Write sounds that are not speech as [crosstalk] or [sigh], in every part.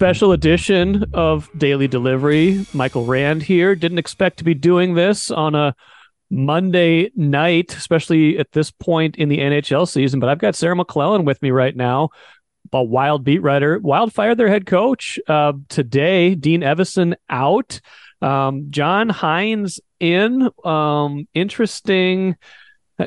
special edition of Daily Delivery. Michael Rand here. Didn't expect to be doing this on a Monday night, especially at this point in the NHL season, but I've got Sarah McLellan with me right now, a wild beat writer. Wild fired their head coach uh, today. Dean Evason out. Um, John Hynes in. Um, interesting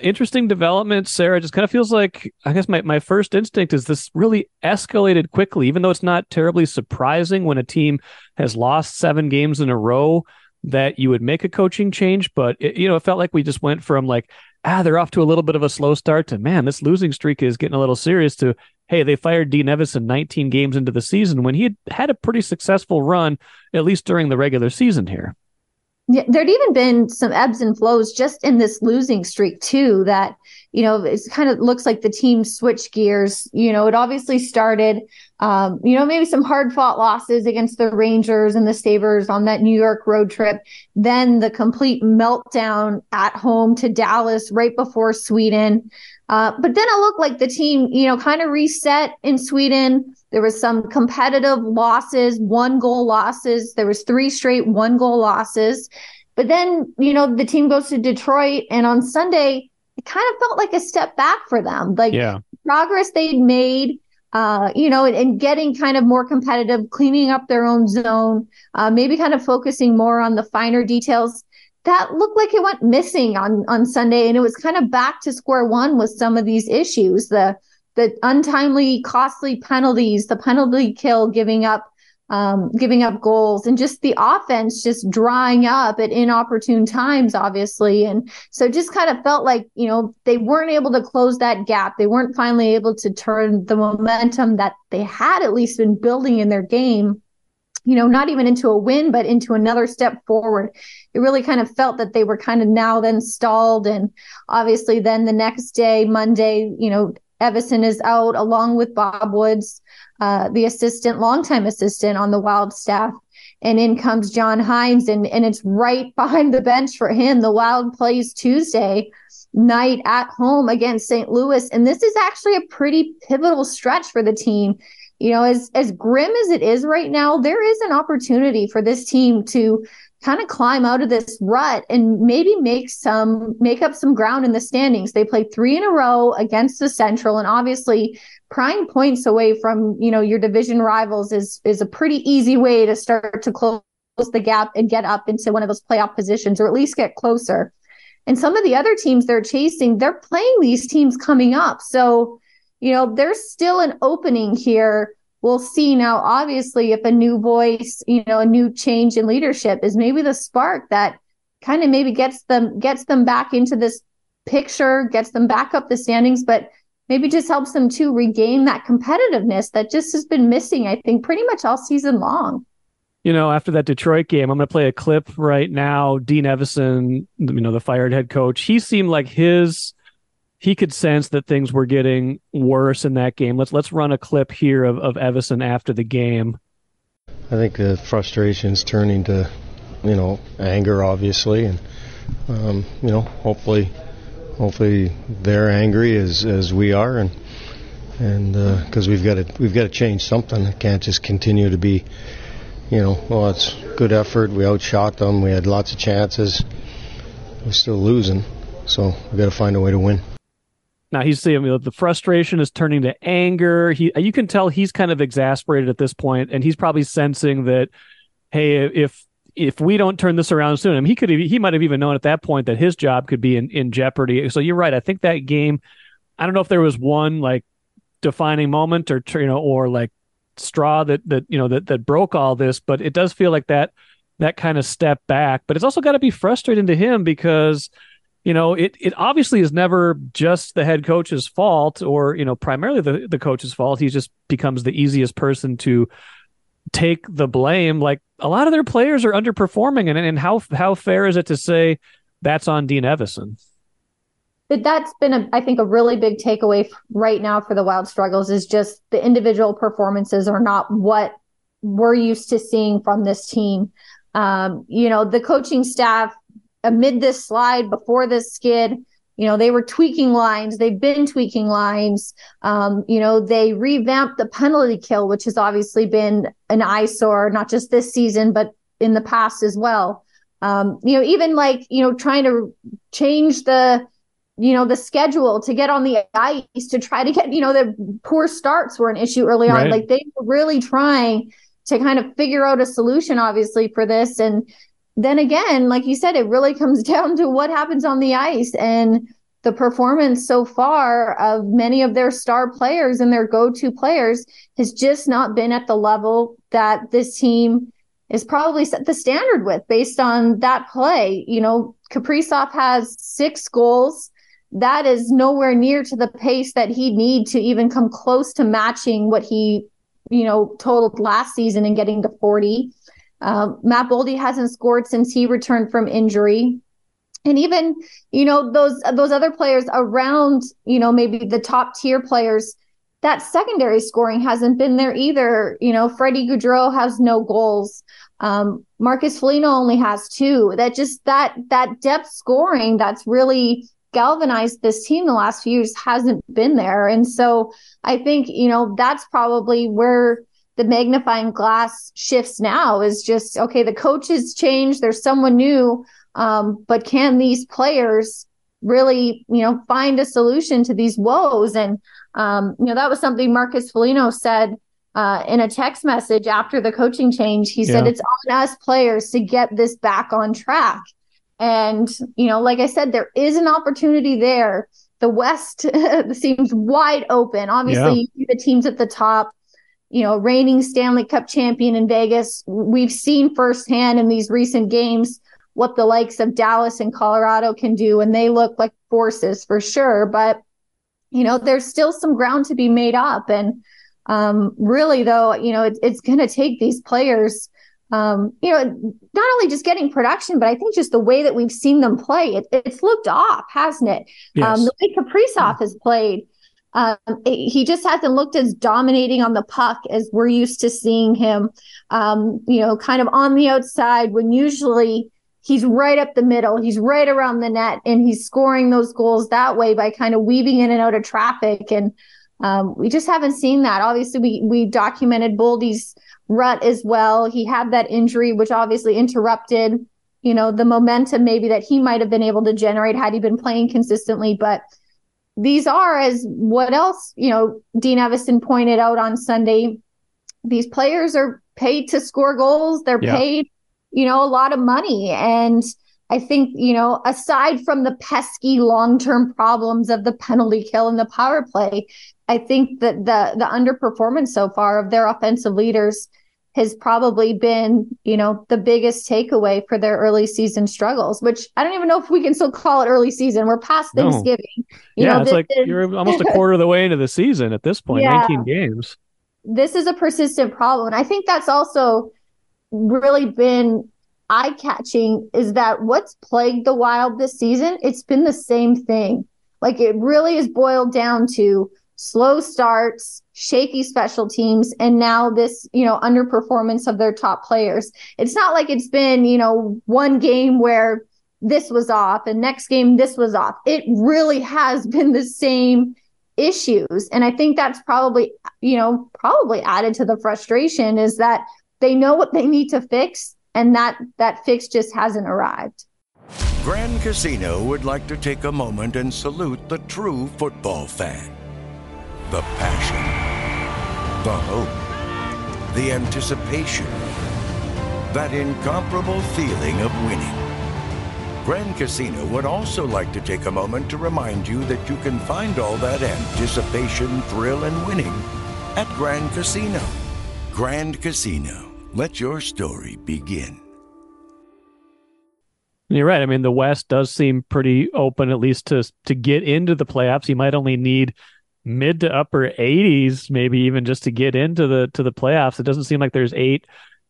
interesting development, Sarah. Just kind of feels like I guess my, my first instinct is this really escalated quickly, even though it's not terribly surprising when a team has lost seven games in a row that you would make a coaching change. But it, you know, it felt like we just went from like, ah, they're off to a little bit of a slow start to man, this losing streak is getting a little serious to hey, they fired Dean Evason 19 games into the season when he had had a pretty successful run, at least during the regular season here. Yeah, there'd even been some ebbs and flows just in this losing streak too. That you know, it kind of looks like the team switched gears. You know, it obviously started, um, you know, maybe some hard fought losses against the Rangers and the Sabres on that New York road trip. Then the complete meltdown at home to Dallas right before Sweden. Uh, but then it looked like the team, you know, kind of reset in Sweden. There was some competitive losses, one goal losses. There was three straight one goal losses. But then, you know, the team goes to Detroit and on Sunday, it kind of felt like a step back for them. Like yeah. progress they'd made, uh, you know, and, and, getting kind of more competitive, cleaning up their own zone, uh, maybe kind of focusing more on the finer details. That looked like it went missing on on Sunday, and it was kind of back to square one with some of these issues. The the untimely, costly penalties, the penalty kill, giving up, um, giving up goals, and just the offense just drying up at inopportune times, obviously. And so, just kind of felt like you know they weren't able to close that gap. They weren't finally able to turn the momentum that they had at least been building in their game. You know, not even into a win, but into another step forward. It really kind of felt that they were kind of now then stalled. And obviously, then the next day, Monday, you know, Evason is out along with Bob Woods, uh, the assistant, longtime assistant on the Wild staff. And in comes John Hynes, and, and it's right [laughs] behind the bench for him. The Wild plays Tuesday night at home against St. Louis. And this is actually a pretty pivotal stretch for the team. You know, as as grim as it is right now, there is an opportunity for this team to kind of climb out of this rut and maybe make some make up some ground in the standings. They played three in a row against the Central, and obviously prying points away from you know your division rivals is is a pretty easy way to start to close the gap and get up into one of those playoff positions, or at least get closer. And some of the other teams they're chasing, they're playing these teams coming up. So, you know, there's still an opening here. We'll see. Now obviously if a new voice you know a new change in leadership is maybe the spark that kind of maybe gets them gets them back into this picture gets them back up the standings but maybe just helps them to regain that competitiveness that just has been missing i think pretty much all season long. You know, after that Detroit game, I'm going to play a clip right now. Dean Evason, you know, the fired head coach, he seemed like his he could sense that things were getting worse in that game. Let's let's run a clip here of, of Evason after the game. I think the frustration's turning to, you know, anger, obviously, and um, you know, hopefully, hopefully they're angry as as we are, and and because uh, we've got to we've got to change something. It can't just continue to be, you know, well, it's good effort. We outshot them. We had lots of chances. We're still losing, so we've got to find a way to win. Now he's seeing you know, the frustration is turning to anger. He you can tell he's kind of exasperated at this point, and he's probably sensing that, hey, if if we don't turn this around soon, I mean, he could he might have even known at that point that his job could be in in jeopardy. So you're right. I think that game. I don't know if there was one like defining moment or you know or like straw that that you know that that broke all this, but it does feel like that that kind of step back. But it's also got to be frustrating to him because you know, it it obviously is never just the head coach's fault or, you know, primarily the, the coach's fault. He just becomes the easiest person to take the blame. Like a lot of their players are underperforming and, and how how fair is it to say that's on Dean Evason? But that's been a, I think a really big takeaway right now for the Wild struggles is just the individual performances are not what we're used to seeing from this team. Um, you know, the coaching staff amid this slide before this skid you know, they were tweaking lines. They've been tweaking lines. Um, you know, they revamped the penalty kill, which has obviously been an eyesore, not just this season, but in the past as well. Um, you know, even like, you know, trying to change the, you know, the schedule to get on the ice to try to get, you know, the poor starts were an issue early on. Right. Like they were really trying to kind of figure out a solution, obviously, for this. And then again, like you said, it really comes [laughs] down to what happens on the ice and the performance so far of many of their star players and their go-to players has just not been at the level that this team is probably set the standard with based on that play. You know, Kaprizov has six goals. That is nowhere near to the pace that he'd need to even come close to matching what he, you know, totaled last season and getting to 40. Um, Matt Boldy hasn't scored since he returned from injury. And even, you know, those those other players around, you know, maybe the top tier players, that secondary scoring hasn't been there either. You know, Freddie Gaudreau has no goals. Um, Marcus Foligno only has two. That just that that depth scoring that's really galvanized this team the last few years hasn't been there. And so I think, you know, that's probably where the magnifying glass shifts now is just okay the coaches change there's someone new um, but can these players really you know find a solution to these woes? And um, you know that was something marcus foligno said uh, in a text message after the coaching change. He yeah. said it's on us players to get this back on track. And you know like i said there is an opportunity there. The west [laughs] seems wide open. Obviously yeah. the teams at the top you know, reigning Stanley Cup champion in Vegas. We've seen firsthand in these recent games what the likes of Dallas and Colorado can do, and they look like forces for sure. But, you know, there's still some ground to be made up. And um, really, though, you know, it, it's going to take these players. Um, you know, not only just getting production, but I think just the way that we've seen them play, it, it's looked off, hasn't it? Yes. Um, the way Kaprizov has played, um, he just hasn't looked as dominating on the puck as we're used to seeing him. Um, you know, kind of on the outside when usually he's right up the middle, he's right around the net, and he's scoring those goals that way by kind of weaving in and out of traffic. And um, we just haven't seen that. Obviously, we we documented Boldy's rut as well. He had that injury, which obviously interrupted, you know, the momentum maybe that he might have been able to generate had he been playing consistently, but these are, as what else, you know, Dean Evason pointed out on Sunday, these players are paid to score goals. They're yeah. paid, you know, a lot of money. And I think, you know, aside from the pesky long term problems of the penalty kill and the power play, I think that the the underperformance so far of their offensive leaders has probably been, you know, the biggest takeaway for their early season struggles, which I don't even know if we can still call it early season. We're past Thanksgiving. No. You yeah, know, it's like is... you're almost a quarter of the way into the season at this point, yeah. 19 games. This is a persistent problem. And I think that's also really been eye catching is that what's plagued the wild this season, it's been the same thing. Like it really is boiled down to slow starts, shaky special teams, and now this, you know, underperformance of their top players. It's not like it's been, you know, one game where this was off and next game this was off. It really has [laughs] been the same issues. And I think that's probably, you know, probably added to the frustration is that they know what they need to fix and that that fix just hasn't arrived. Grand Casino would like to take a moment and salute the true football fan. The passion, the hope, the anticipation, that incomparable feeling of winning. Grand Casino would also like to take a moment to remind you that you can find all that anticipation, thrill, and winning at Grand Casino. Grand Casino, let your story begin. You're right. I mean, the West does seem pretty open, at least to to get into the playoffs. You might only need mid to upper 80s, maybe even just to get into the to the playoffs. It doesn't seem like there's eight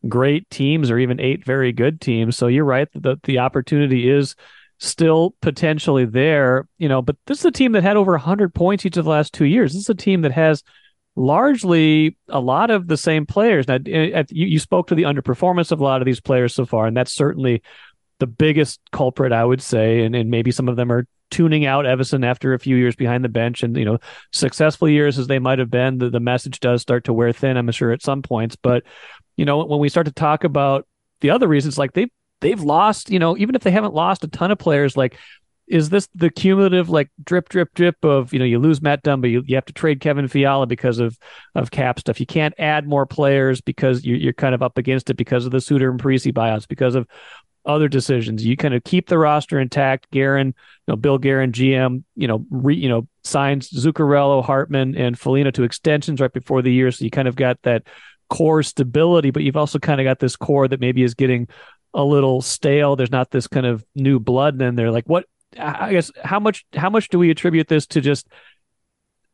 great teams or even eight very good teams. So you're right that the opportunity is still potentially there, you know, but this is a team that had over 100 points each of the last 2 years. This is a team that has largely a lot of the same players. Now eh, you, you spoke to the underperformance of a lot of these players so far and that's certainly the biggest culprit I would say and, and maybe some of them are tuning out Evason after a few years behind the bench, and you know, successful years as they might have been, the, the message does start to wear thin. I'm sure at some points, but you know, when we start to talk about the other reasons, like they've they've lost, you know, even if they haven't lost a ton of players, like is this the cumulative like drip drip drip of you know you lose Matt Dumba you, you have to trade Kevin Fiala because of of cap stuff you can't add more players because you, you're kind of up against it because of the Suter and Parise buyouts because of other decisions you kind of keep the roster intact Guerin you know Bill Guerin GM you know re, you know signs Zuccarello Hartman and Foligno to extensions right before the year so you kind of got that core stability but you've also kind of got this core that maybe is getting a little stale. There's not this kind of new blood in there. Like what I guess how much how much do we attribute this to just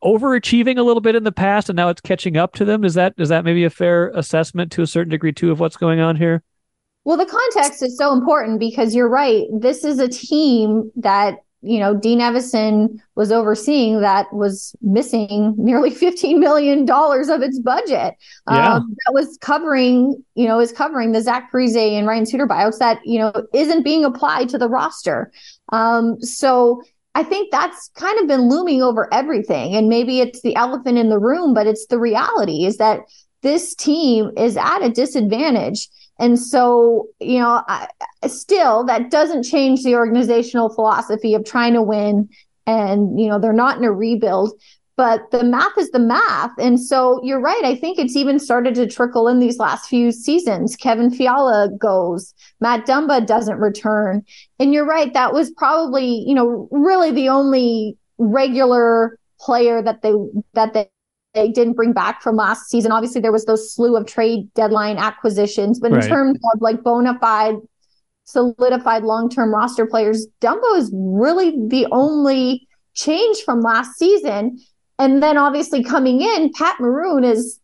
overachieving a little bit in the past and now it's catching up to them? Is that is that maybe a fair assessment to a certain degree too of what's going on here? Well, the context is so important because you're right. This is a team that you know, Dean Evason was overseeing that was missing nearly [laughs] $15 million of its budget. Yeah. Um, that was covering, you know, is covering the Zach Parise and Ryan Suter buyouts that, you know, isn't being applied to the roster. Um, so I think that's kind of been looming over everything. And maybe it's the elephant in the room, but it's the reality is that this team is at a disadvantage. And so, you know, I, still, that doesn't change the organizational philosophy of trying to win. And, you know, they're not in a rebuild, but the math is the math. And so you're right. I think it's even started to trickle in these last few seasons. Kevin Fiala goes, Matt Dumba doesn't return. And you're right. That was probably, you know, really the only regular player that they, that they, they didn't bring back from last season. Obviously, there was those slew of trade deadline acquisitions, but right. in terms of like bona fide, solidified long term roster players, Dumba is really the only change from last season. And then obviously coming in, Pat Maroon is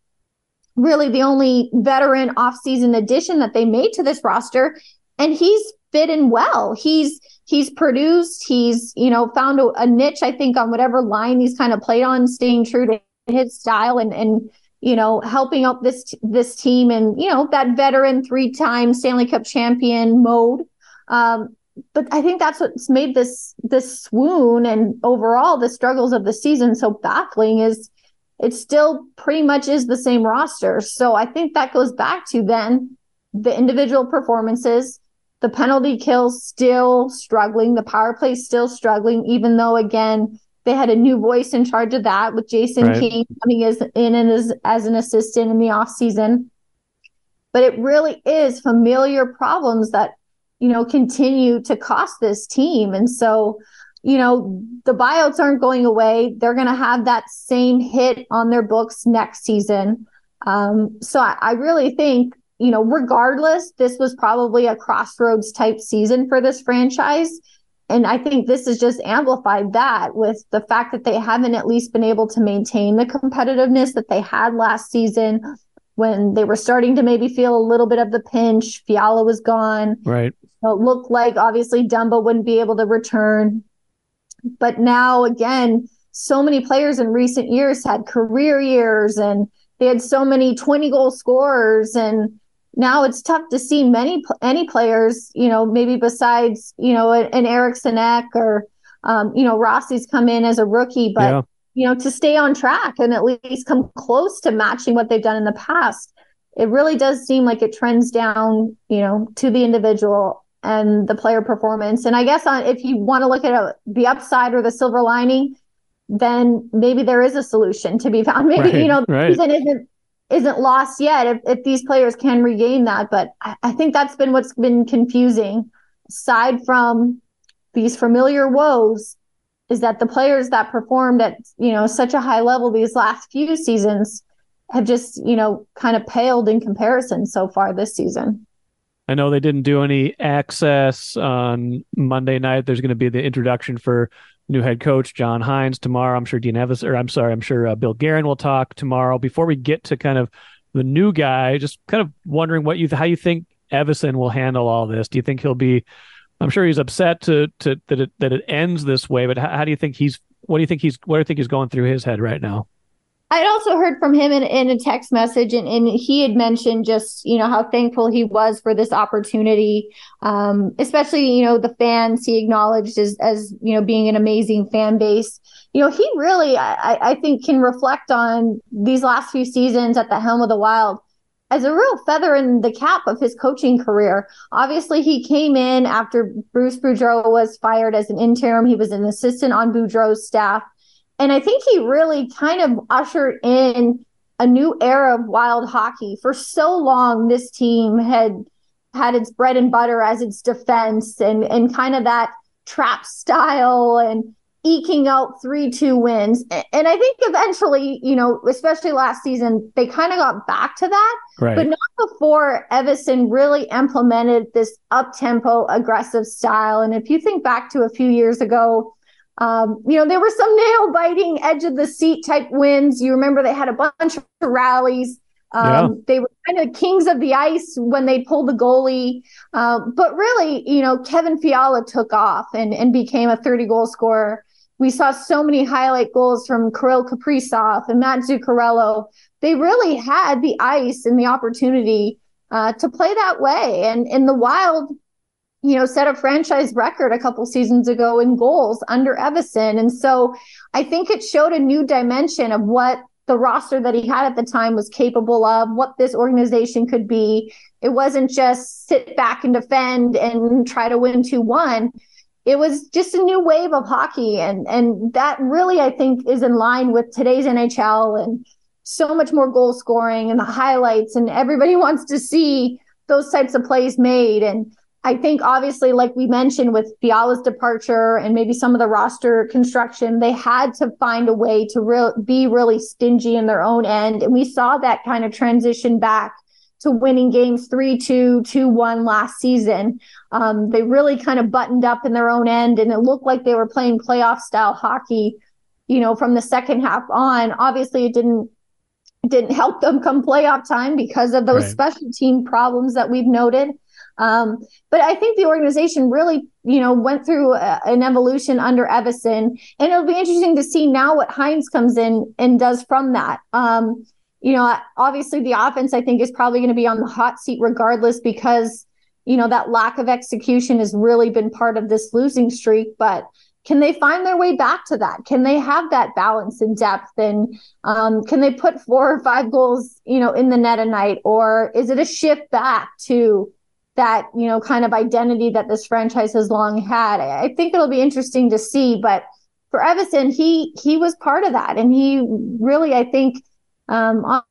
really the only veteran offseason addition that they made to this roster. And he's fit in well. He's he's produced, he's, you know, found a, a niche, I think, on whatever line he's kind of played on, staying true to his style and and you know helping out this this team and you know that veteran three time Stanley Cup champion mode. Um, but I think that's what's made this this swoon and overall the struggles of the season so baffling is it still pretty much is the same roster. So I think that goes back to then the individual performances, the penalty kills still struggling, the power play still struggling, even though again they had a new voice in charge of that with Jason right. King coming as in and as, as an assistant in the off season. But it really is familiar problems that, you know, continue to cost this team. And so, you know, the buyouts aren't going away. They're going to have that same hit on their books next season. Um, so I, I really think, you know, regardless, this was probably a crossroads type season for this franchise and I think this has just amplified that with the fact that they haven't at least been able to maintain the competitiveness that they had last season when they were starting to maybe feel a little bit of the pinch. Fiala was gone. Right. So it looked like obviously Dumba wouldn't be able to return. But now again, so many players in recent years had career years and they had so many 20 goal scorers and now it's tough to see many any players, you know, maybe besides you know an Eriksson Ek or um, you know Rossi's come in as a rookie, but yeah. you know to stay on track and at least come close to matching what they've done in the past. It really does seem like it trends down, you know, to the individual and the player performance. And I guess on, if you want to look at a, the upside or the silver lining, then maybe there is a solution to be found. [laughs] Maybe right, you know, right. season isn't isn't lost yet if, if these players can regain that. But I, I think that's been what's been confusing, aside from these familiar woes, is that the players that performed at you know such a high level these last few seasons have just you know kind of paled in comparison so far this season. I know they didn't do any access on Monday night. There's going to be the introduction for new head coach John Hynes tomorrow. I'm sure Dean Evans, or I'm sorry, I'm sure uh, Bill Guerin will talk tomorrow. Before we get to kind of the new guy, just kind of wondering what you how you think Evason will handle all this. Do you think he'll be? I'm sure he's upset to to that it that it ends this way, but how, how do you think he's? What do you think he's? What do you think he's going through his head right now? I'd also heard from him in, in a text message, and, and he had mentioned just you know how thankful he was for this opportunity, um, especially you know the fans he acknowledged as as you know being an amazing fan base. You know he really I, I think can reflect on these last few seasons at the helm of the Wild as a real feather in the cap of his coaching career. Obviously, he came in after Bruce Boudreau was fired as an interim. He was an assistant on Boudreau's staff. And I think he really kind of ushered in a new era of wild hockey. For so long, this team had had its bread and butter as its defense and, and kind of that trap style and eking out 3-2 wins. And I think eventually, you know, especially last season, they kind of got back to that. Right. But not before Evason really implemented this up-tempo aggressive style. And if you think back to a few years ago, um, you know, there were some nail biting, edge of the seat type wins. You remember they had a bunch of rallies. Um, yeah. They were kind of kings of the ice when they pulled the goalie. Um, but really, you know, Kevin Fiala took off and, and became a 30 goal scorer. We saw so many highlight goals from Kirill Kaprizov and Matt Zuccarello. They really had the ice and the opportunity uh, to play that way. And in the Wild, you know, set a franchise record a couple seasons ago in goals under Evason. And so I think it showed a new dimension of what the roster that he had at the time was capable of, what this organization could be. It wasn't just sit back and defend and try to win 2 1. It was just a new wave of hockey. And, and that really, I think, is in line with today's NHL and so much more goal scoring and the highlights. And everybody [laughs] wants to see those types of plays made. And I think obviously, like we mentioned with Fiala's departure and maybe some of the roster construction, they had to find a way to re- be really stingy in their own end. And we saw that kind of transition back to winning games 3 2, 2 1 last season. Um, they really kind of buttoned up in their own end and it looked like they were playing playoff style hockey, you know, from the second half on. Obviously, it didn't. didn't help them come playoff time because of those right. special team problems that we've noted. Um, but I think the organization really, you know, went through a, an evolution under Evason, and it'll be interesting to see now what Hynes comes in and does from that. Um, you know, obviously the offense I think is probably going to be on the hot seat regardless because you know that lack of execution has really been part of this losing streak, but can they find their way back to that? Can they have that balance and depth? And um, can they put four or five goals, you know, in the net a night? Or is it a shift back to that you know kind of identity that this franchise has long had. I think it'll be interesting to see, but for Evason, he he was part of that, and he really, I think, um,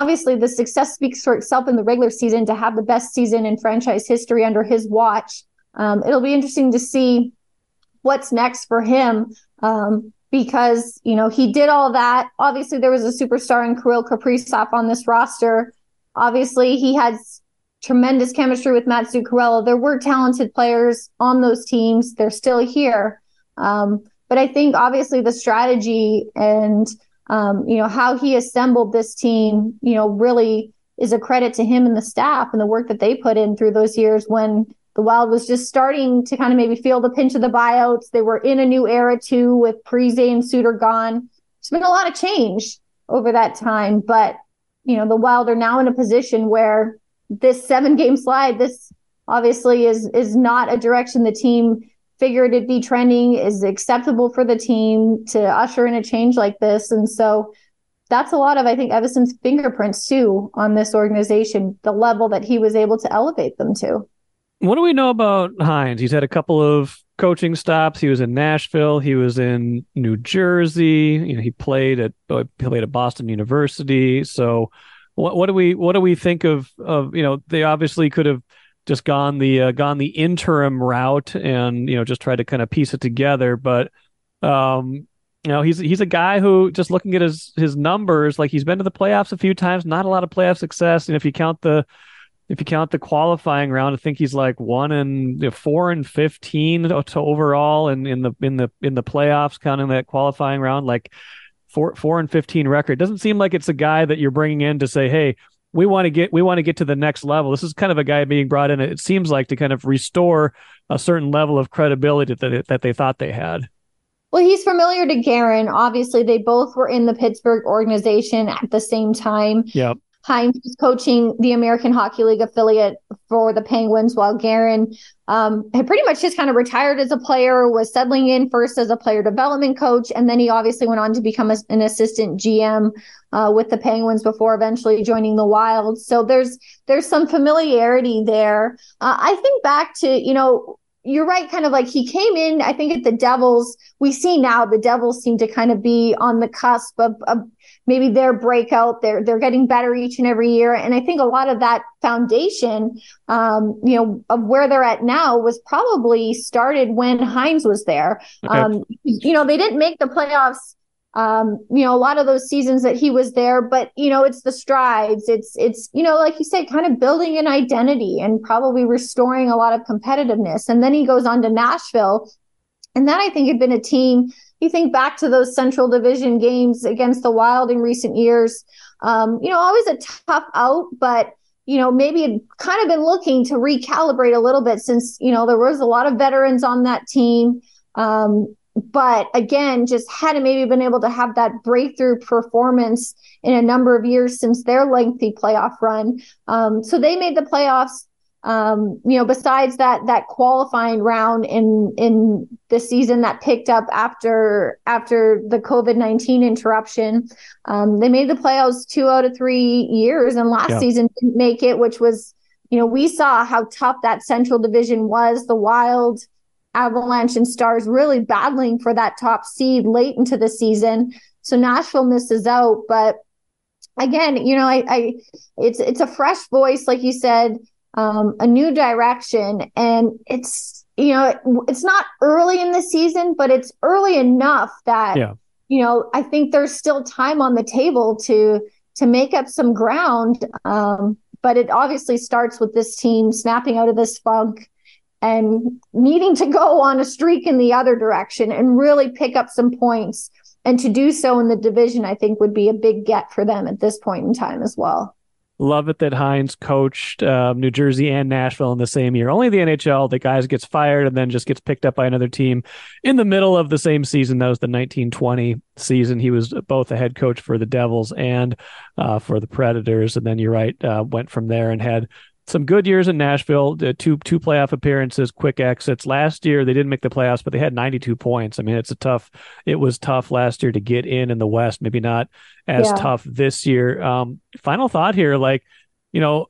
obviously the success speaks for itself in the regular season. To have the best season in franchise history under his watch, um, it'll be interesting to see what's next for him. Um, because you know he did all that. Obviously, there was a superstar in Kirill Kaprizov on this roster. Obviously, he has tremendous chemistry with Matt Zuccarello. There were talented players on those teams. They're still here. Um, but I think obviously the strategy and um, you know how he assembled this team, you know, really is a credit to him and the staff and the work that they put in through those years when the Wild was just starting to kind of maybe feel the pinch of the buyouts. They were in a new era too with Parise and Suter gone. There's been a lot of change over that time, but you know the Wild are now in a position where this seven game slide, this obviously is is not a direction the team figured it'd be trending, is acceptable for the team to usher in a change like this. And so that's a lot of, I think, Evason's fingerprints too on this organization, the level that he was able to elevate them to. What do we know about Hynes? He's had a couple of coaching stops. He was in Nashville. He was in New Jersey. You know, he played at he played at Boston University. So, what, what do we what do we think of of you know they obviously could have just gone the uh, gone the interim route and you know just tried to kind of piece it together but um you know he's he's a guy who just looking at his his numbers like he's been to the playoffs a few times not a lot of playoff success and if you count the if you count the qualifying round I think he's like one and you know, four and 15 to, overall and in the in the in the playoffs counting that qualifying round like four four and fifteen record. Doesn't seem like it's a guy that you're bringing in to say, hey, we want to get we want to get to the next level. This is kind of a guy being brought in. It seems like to kind of restore a certain level of credibility that that they thought they had. Well, he's familiar to Guerin. Obviously, they both were in the Pittsburgh organization at the same time. Yep. Hynes was coaching the American Hockey League affiliate for the Penguins, while Guerin um, had pretty much just kind of retired as a player, was settling in first as a player development coach, and then he obviously went on to become a, an assistant GM uh, with the Penguins before eventually joining the Wild. So there's there's some familiarity there. Uh, I think back to you know you're right, kind of like he came in, I think at the Devils, we see now the Devils seem to kind of be on the cusp of, of, maybe their breakout. They're they're getting better each and every year. And I think a lot of that foundation, um, you know, of where they're at now was probably started when Hynes was there. Okay. Um, you know, they didn't make the playoffs um, you know, a lot of those seasons that he was there, but you know, it's the strides. It's it's you know, like you said, kind of building an identity and probably restoring a lot of competitiveness. And then he goes on to Nashville, and that I think had been a team. You think back to those Central Division games against the Wild in recent years. Um, you know, always a tough out, but you know, maybe had kind of been looking to recalibrate a little bit since you know there was a lot of veterans on that team. Um, but again, just hadn't maybe been able to have that breakthrough performance in a number of years since their lengthy playoff run. Um, so they made the playoffs. Um, you know, besides that that qualifying round in in the season that picked up after after the COVID nineteen interruption, um, they made the playoffs two out of three years, and last yeah. season didn't make it, which was you know we saw how tough that Central Division was. The Wild Avalanche and Stars really battling for that top seed late into the season. So Nashville misses out, but again, you know, I, I it's it's a fresh voice, like you said, um, a new direction, and it's you know, it's not early in the season, but it's early enough that yeah. you know, I think there's still time on the table to to make up some ground. Um, but it obviously starts with this team snapping out of this funk and needing to go [laughs] on a streak in the other direction and really pick up some points. And to do so in the division, I think would be a big get for them at this point in time as well. Love it that Hynes coached uh, New Jersey and Nashville in the same year. Only the NHL, the guys gets fired and then just gets picked up by another team in the middle of the same season. That was the 1920 season. He was both a head coach for the Devils and uh, for the Predators. And then you're right, uh, went from there and had some good years in Nashville, two two playoff appearances, quick exits. Last year they didn't make the playoffs, but they had 92 points. I mean, it's a tough. It was tough last year to get in in the West. Maybe not as yeah. tough this year. Um, final thought here, like you know,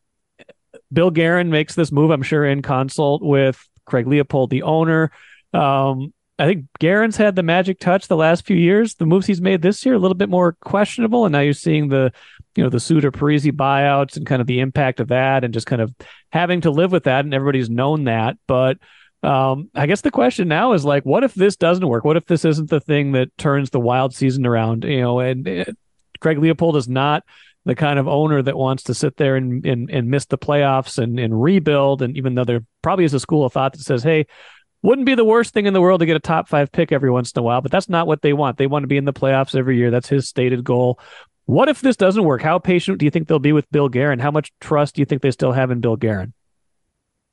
Bill Guerin makes this move. I'm sure in consult with Craig Leopold, the owner. Um, I think Guerin's had the magic touch the last few years. The moves he's made this year a little bit more questionable, and now you're seeing the you know the Suter Parise buyouts and kind of the impact of that, and just kind of having to live with that, and everybody's known that. But um, I guess the question now is like, what if this doesn't work? What if this isn't the thing that turns the Wild season around? You know, and Craig Leopold is not the kind of owner that wants to sit there and and, and miss the playoffs and, and rebuild. And even though there probably is a school of thought that says, hey, wouldn't be the worst thing in the world to get a top five pick every once in a while, but that's not what they want. They want to be in the playoffs every year. That's his stated goal. What if this doesn't work? How patient do you think they'll be with Bill Guerin? How much trust do you think they still have in Bill Guerin?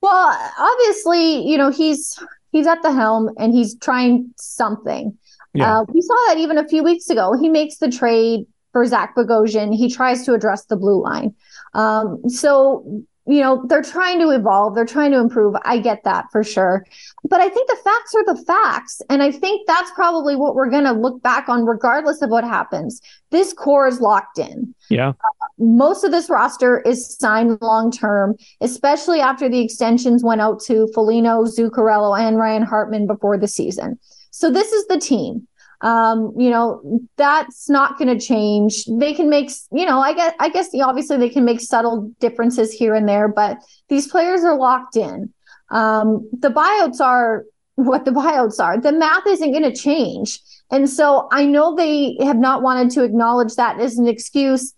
Well, obviously, you know, he's he's at the helm and he's trying something. Yeah. Uh, we saw that even a few weeks ago. He makes the trade for Zach Bogosian. He tries to address the blue line. Um, so you know, they're trying to evolve, they're trying to improve. I get that for sure. But I think the facts are the facts. And I think that's probably what we're going to look back on, regardless of what happens. This core is locked in. Yeah. Uh, most of this roster is signed long term, especially after the extensions went out to Foligno, Zuccarello, and Ryan Hartman before the season. So this is the team um, you know, that's not going to change. They can make, you know, I guess, I guess obviously they can make subtle differences here and there, but these players are locked in. Um, the buyouts are what the [laughs] buyouts are. The math isn't going to change. And so I know they have not wanted to acknowledge that as an excuse,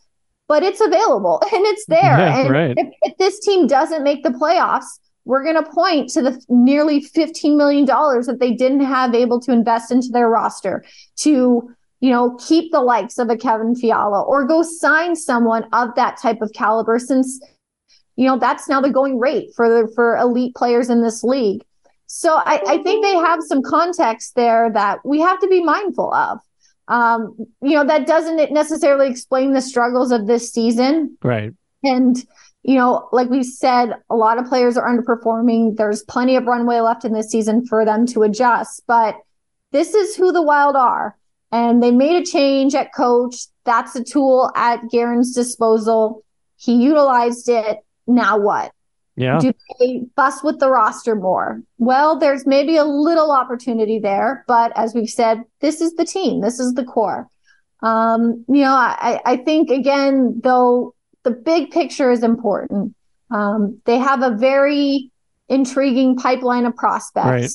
but it's available [laughs] and it's there. Yeah, and right. if, if this team doesn't make the playoffs, we're going to point to the nearly $15 million that they didn't have able to invest into their roster to you know keep the likes of a kevin fiala or go sign someone of that type of caliber since you know that's now the going rate for the for elite players in this league So I, I think they have some context there that we have to be mindful of. Um, you know, that doesn't necessarily explain the struggles of this season. Right. And, you know, like we said, a lot of players are underperforming. There's plenty of runway left in this season for them to adjust. But this is who the Wild are. And they made a change at coach. That's a tool at Guerin's disposal. He utilized it. Now what? Yeah. Do they bust with the roster more? Well, there's maybe a little opportunity there, but as we've said, this is the team. This is the core. Um, you know, I, I think again, though the big picture is important. Um, they have a very intriguing pipeline of prospects. Right.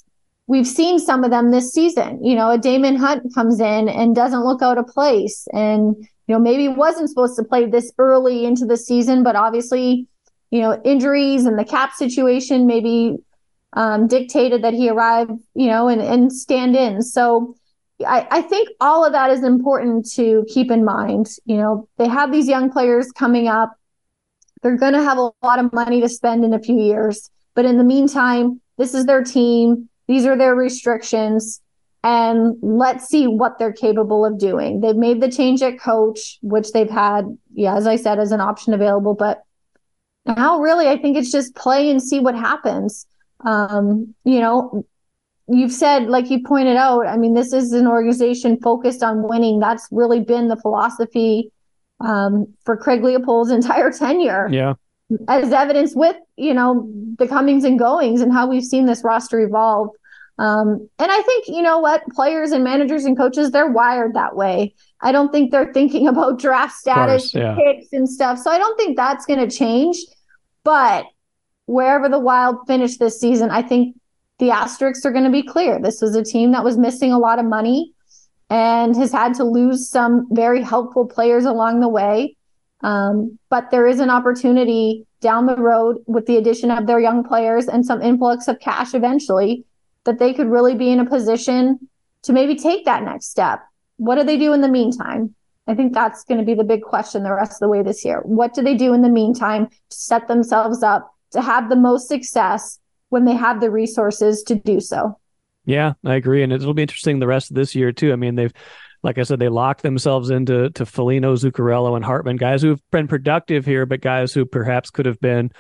We've seen some of them this season. You know, a Daemon Hunt comes in and doesn't look out of place, and you know maybe wasn't supposed to play this early into the season, but obviously you know, injuries and the cap situation maybe um, dictated that he arrive, you know, and, and stand in. So I, I think all of that is important to keep in mind. You know, they have these young players coming up. They're going to have a lot of money to spend in a few years. But in the meantime, this is their team. These are their restrictions. And let's see what they're capable of doing. They've made the change at coach, which they've had, yeah, as I said, as an option available. But now really i think it's just play and see what happens um, you know you've said like you pointed out i mean this is an organization focused on winning. That's really been the philosophy um, for craig leopold's [laughs] entire tenure. Yeah. As evidence with you know the comings and goings and how we've seen this roster evolve. Um, and i think you know what players and managers and coaches they're wired that way. I don't think they're thinking [laughs] about draft status course, yeah. picks and stuff. So i don't think that's going to change. But wherever the Wild finish this season, I think the asterisks are going to be clear. This was a team that was missing a lot of money and has had to lose some very helpful players along the way. Um, but there is an opportunity down the road with the addition of their young players and some influx of cash eventually that they could really be in a position to maybe take that next step. What do they do in the meantime? I think that's going to be the big question the rest of the way this year. What do they do in the meantime to set themselves up to have the most success when they have the resources to do so? Yeah, I agree. And it'll be interesting the rest of this year, too. I mean, they've, like I said, they locked themselves into to Foligno, Zuccarello, and Hartman, guys who've been productive here, but guys who perhaps could have been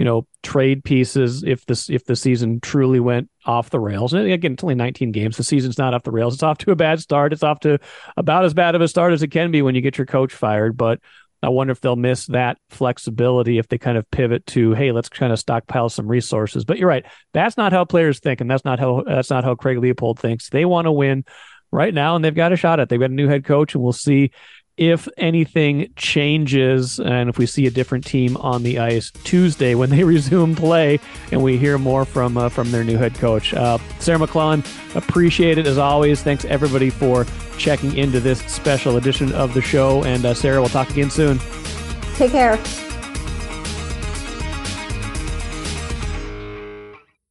you know trade pieces if this if the season truly went off the rails and again it's only 19 games the season's not off the rails it's off to a bad start it's off to about as bad of a start as it can be when you get your coach fired but I wonder if they'll miss that flexibility if they kind of pivot to, hey, let's kind of stockpile some resources. But you're right, that's not how players think, and that's not how that's not how Craig Leopold thinks. They want to win right now, and they've got a shot at. It. They've got a new head coach, and we'll see if anything changes and if we see a different team on the ice Tuesday when they [laughs] resume play and we hear more from uh, from their new head coach. Uh, Sarah McLellan, appreciate it as always. Thanks everybody for checking into this special edition of the show. And uh, Sarah, we'll talk again soon. Take care.